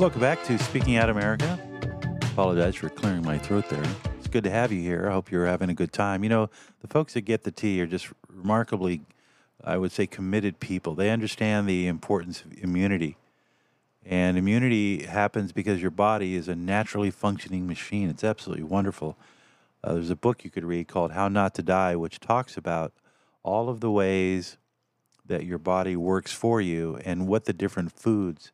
Welcome back to Speaking Out America. Apologize for clearing my throat there. It's good to have you here. I hope you're having a good time. You know, the folks that get the tea are just remarkably, I would say, committed people. They understand the importance of immunity. And immunity happens because your body is a naturally functioning machine. It's absolutely wonderful. Uh, there's a book you could read called How Not to Die, which talks about all of the ways that your body works for you and what the different foods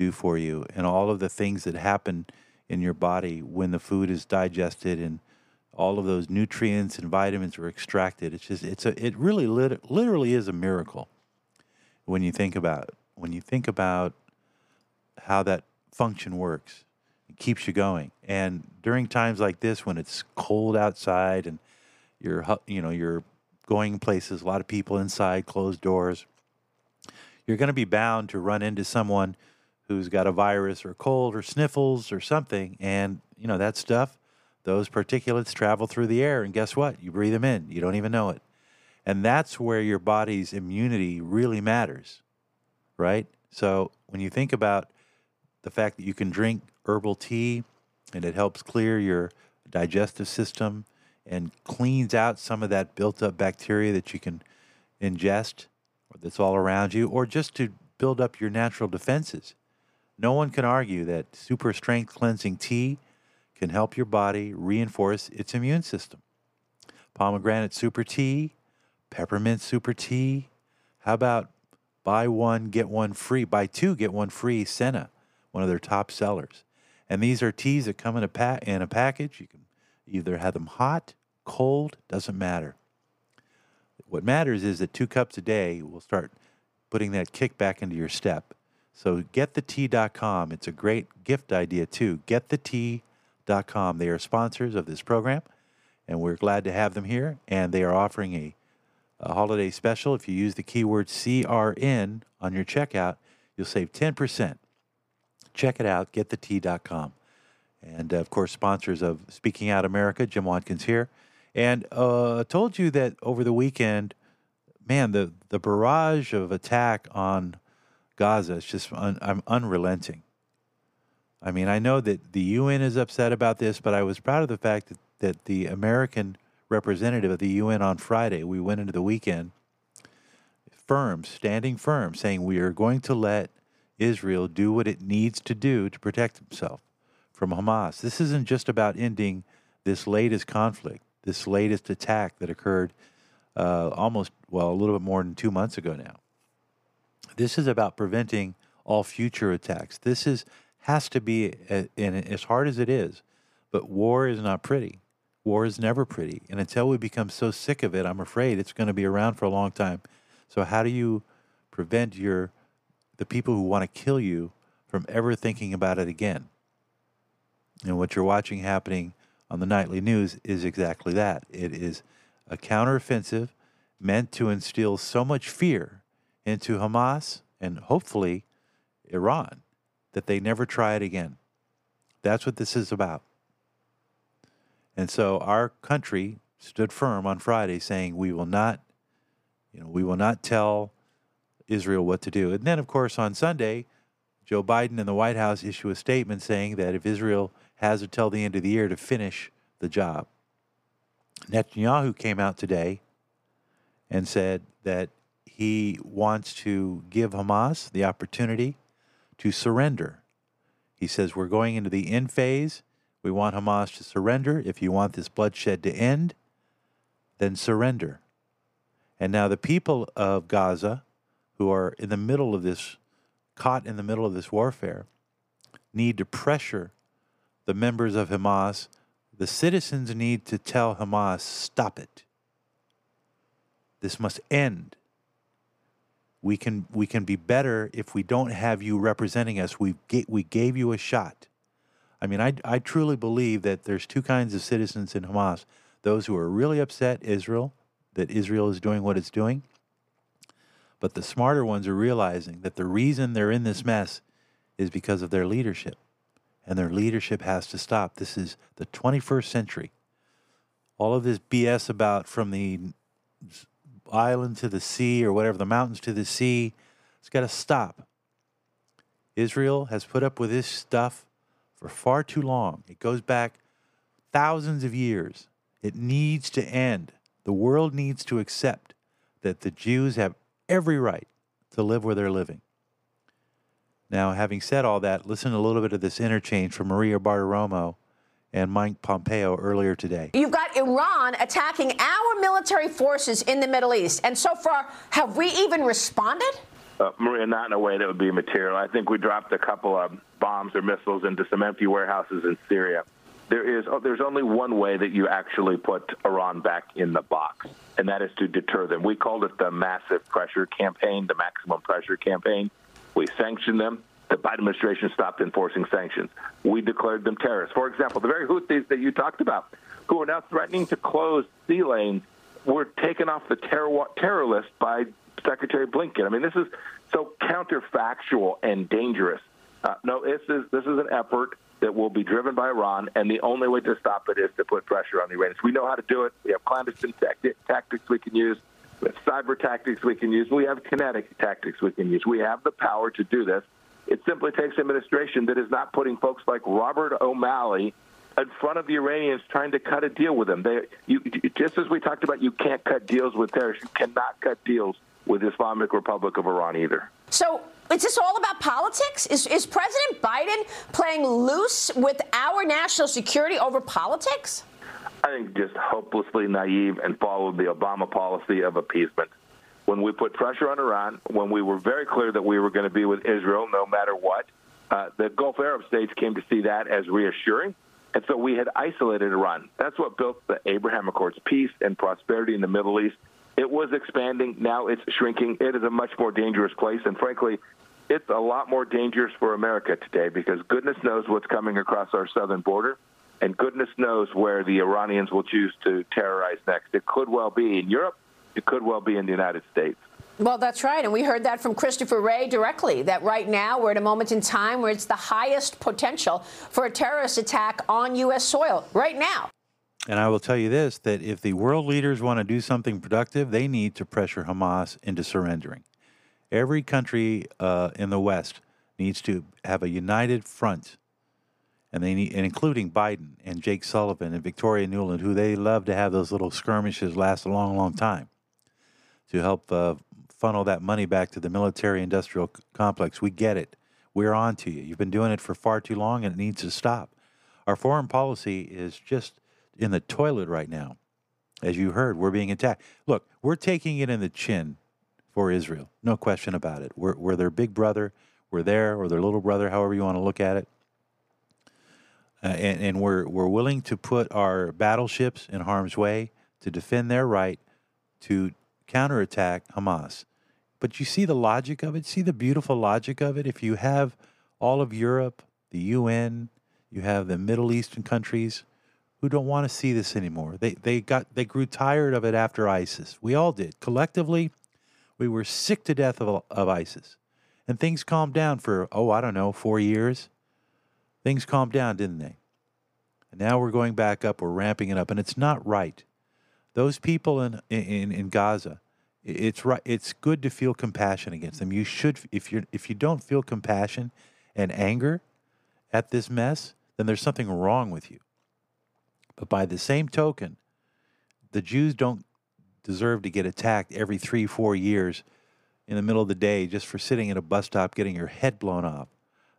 do for you and all of the things that happen in your body when the food is digested and all of those nutrients and vitamins are extracted. It's just it's a it really lit, literally is a miracle when you think about. When you think about how that function works, it keeps you going. And during times like this, when it's cold outside and you're you know you're going places, a lot of people inside, closed doors, you're going to be bound to run into someone who's got a virus or cold or sniffles or something. And, you know, that stuff, those particulates travel through the air. And guess what? You breathe them in, you don't even know it. And that's where your body's immunity really matters, right? So when you think about the fact that you can drink herbal tea and it helps clear your digestive system and cleans out some of that built up bacteria that you can ingest that's all around you, or just to build up your natural defenses. No one can argue that super strength cleansing tea can help your body reinforce its immune system. Pomegranate super tea, peppermint super tea. How about buy one, get one free? Buy two, get one free, Senna, one of their top sellers. And these are teas that come in a, pa- in a package. You can either have them hot, cold, doesn't matter. What matters is that two cups a day will start putting that kick back into your step. So getthetea.com. It's a great gift idea too. Getthetea.com. They are sponsors of this program, and we're glad to have them here. And they are offering a, a holiday special. If you use the keyword CRN on your checkout, you'll save 10%. Check it out, getthetea.com. And of course, sponsors of Speaking Out America, Jim Watkins here. And uh, told you that over the weekend, man, the, the barrage of attack on Gaza is just un, I'm unrelenting. I mean, I know that the UN is upset about this, but I was proud of the fact that, that the American representative of the UN on Friday, we went into the weekend, firm, standing firm, saying we are going to let Israel do what it needs to do to protect itself from Hamas. This isn't just about ending this latest conflict, this latest attack that occurred uh, almost, well, a little bit more than two months ago now. This is about preventing all future attacks. This is has to be, and as hard as it is, but war is not pretty. War is never pretty, and until we become so sick of it, I'm afraid it's going to be around for a long time. So how do you prevent your the people who want to kill you from ever thinking about it again? And what you're watching happening on the nightly news is exactly that. It is a counteroffensive meant to instill so much fear into Hamas and hopefully Iran that they never try it again. That's what this is about. And so our country stood firm on Friday saying we will not you know, we will not tell Israel what to do. And then of course on Sunday, Joe Biden and the White House issue a statement saying that if Israel has until the end of the year to finish the job. Netanyahu came out today and said that he wants to give Hamas the opportunity to surrender. He says, We're going into the end phase. We want Hamas to surrender. If you want this bloodshed to end, then surrender. And now the people of Gaza, who are in the middle of this, caught in the middle of this warfare, need to pressure the members of Hamas. The citizens need to tell Hamas, stop it. This must end we can we can be better if we don't have you representing us. We we gave you a shot. I mean, I I truly believe that there's two kinds of citizens in Hamas: those who are really upset Israel that Israel is doing what it's doing, but the smarter ones are realizing that the reason they're in this mess is because of their leadership, and their leadership has to stop. This is the 21st century. All of this BS about from the island to the sea or whatever, the mountains to the sea. It's got to stop. Israel has put up with this stuff for far too long. It goes back thousands of years. It needs to end. The world needs to accept that the Jews have every right to live where they're living. Now, having said all that, listen a little bit of this interchange from Maria Bartiromo and Mike Pompeo earlier today. You've got Iran attacking our military forces in the Middle East. And so far, have we even responded? Uh, Maria, not in a way that would be material. I think we dropped a couple of bombs or missiles into some empty warehouses in Syria. There is oh, there's only one way that you actually put Iran back in the box, and that is to deter them. We called it the massive pressure campaign, the maximum pressure campaign. We sanctioned them the Biden administration stopped enforcing sanctions. We declared them terrorists. For example, the very Houthis that you talked about, who are now threatening to close sea lanes, were taken off the terror, terror list by Secretary Blinken. I mean, this is so counterfactual and dangerous. Uh, no, this is this is an effort that will be driven by Iran, and the only way to stop it is to put pressure on the Iranians. We know how to do it. We have clandestine tactics we can use. We have cyber tactics we can use. We have kinetic tactics we can use. We have the power to do this. It simply takes administration that is not putting folks like Robert O'Malley in front of the Iranians trying to cut a deal with them. They, you, just as we talked about, you can't cut deals with terrorists. You cannot cut deals with the Islamic Republic of Iran either. So is this all about politics? Is, is President Biden playing loose with our national security over politics? I think just hopelessly naive and followed the Obama policy of appeasement when we put pressure on Iran, when we were very clear that we were going to be with Israel no matter what, uh, the Gulf Arab states came to see that as reassuring. And so we had isolated Iran. That's what built the Abraham Accords peace and prosperity in the Middle East. It was expanding. Now it's shrinking. It is a much more dangerous place. And frankly, it's a lot more dangerous for America today because goodness knows what's coming across our southern border. And goodness knows where the Iranians will choose to terrorize next. It could well be in Europe it could well be in the United States. Well, that's right. And we heard that from Christopher Wray directly that right now we're at a moment in time where it's the highest potential for a terrorist attack on U.S. soil right now. And I will tell you this that if the world leaders want to do something productive, they need to pressure Hamas into surrendering. Every country uh, in the West needs to have a united front, and they need, and including Biden and Jake Sullivan and Victoria Nuland, who they love to have those little skirmishes last a long, long time to help uh, funnel that money back to the military industrial complex. We get it. We're on to you. You've been doing it for far too long and it needs to stop. Our foreign policy is just in the toilet right now. As you heard, we're being attacked. Look, we're taking it in the chin for Israel. No question about it. We're, we're their big brother. We're there, or their little brother, however you want to look at it. Uh, and, and we're, we're willing to put our battleships in harm's way to defend their right to counterattack Hamas. But you see the logic of it? See the beautiful logic of it? If you have all of Europe, the UN, you have the Middle Eastern countries who don't want to see this anymore. They, they, got, they grew tired of it after ISIS. We all did. Collectively, we were sick to death of, of ISIS. And things calmed down for, oh, I don't know, four years. Things calmed down, didn't they? And now we're going back up, we're ramping it up, and it's not right. Those people in in, in Gaza, it's right. It's good to feel compassion against them. You should, if you if you don't feel compassion and anger at this mess, then there's something wrong with you. But by the same token, the Jews don't deserve to get attacked every three, four years in the middle of the day just for sitting at a bus stop getting your head blown off.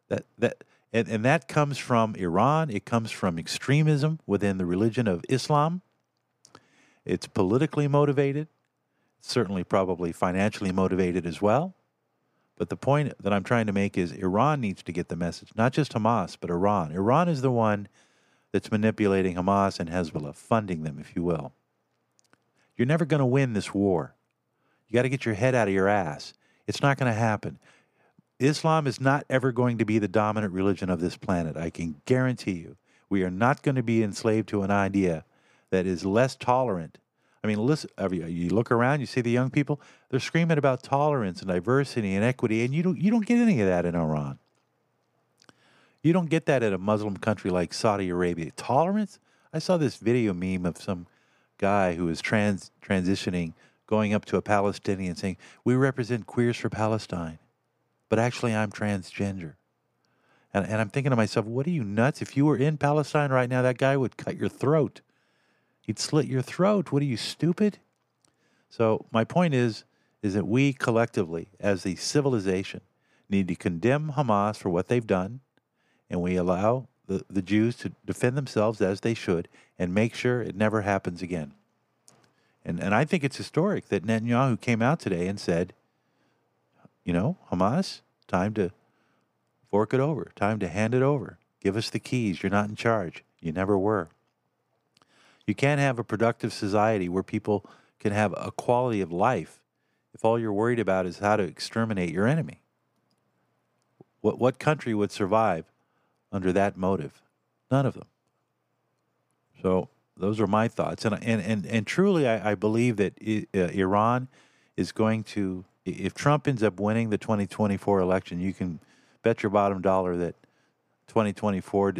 That that and, and that comes from Iran. It comes from extremism within the religion of Islam. It's politically motivated, certainly probably financially motivated as well. But the point that I'm trying to make is Iran needs to get the message, not just Hamas, but Iran. Iran is the one that's manipulating Hamas and Hezbollah, funding them, if you will. You're never going to win this war. You got to get your head out of your ass. It's not going to happen. Islam is not ever going to be the dominant religion of this planet. I can guarantee you. We are not going to be enslaved to an idea that is less tolerant. I mean, listen, you look around, you see the young people, they're screaming about tolerance and diversity and equity, and you don't, you don't get any of that in Iran. You don't get that in a Muslim country like Saudi Arabia. Tolerance? I saw this video meme of some guy who was trans, transitioning, going up to a Palestinian saying, We represent queers for Palestine, but actually I'm transgender. And, and I'm thinking to myself, what are you nuts? If you were in Palestine right now, that guy would cut your throat. He'd slit your throat. What are you, stupid? So my point is, is that we collectively, as the civilization, need to condemn Hamas for what they've done, and we allow the, the Jews to defend themselves as they should, and make sure it never happens again. And and I think it's historic that Netanyahu came out today and said, you know, Hamas, time to fork it over, time to hand it over. Give us the keys. You're not in charge. You never were. You can't have a productive society where people can have a quality of life if all you're worried about is how to exterminate your enemy. What what country would survive under that motive? None of them. So those are my thoughts, and and and, and truly, I, I believe that uh, Iran is going to. If Trump ends up winning the 2024 election, you can bet your bottom dollar that 2024,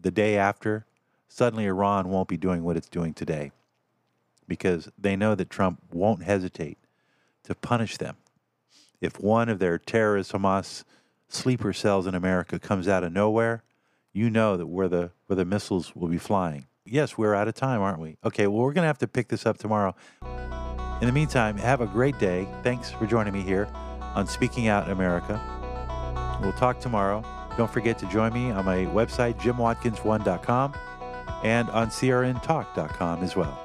the day after, suddenly Iran won't be doing what it's doing today, because they know that Trump won't hesitate to punish them if one of their terrorist Hamas sleeper cells in America comes out of nowhere. You know that where the where the missiles will be flying yes, we're out of time, aren't we? Okay, well, we're going to have to pick this up tomorrow. In the meantime, have a great day. Thanks for joining me here on Speaking Out America. We'll talk tomorrow. Don't forget to join me on my website, jimwatkins1.com, and on crntalk.com as well.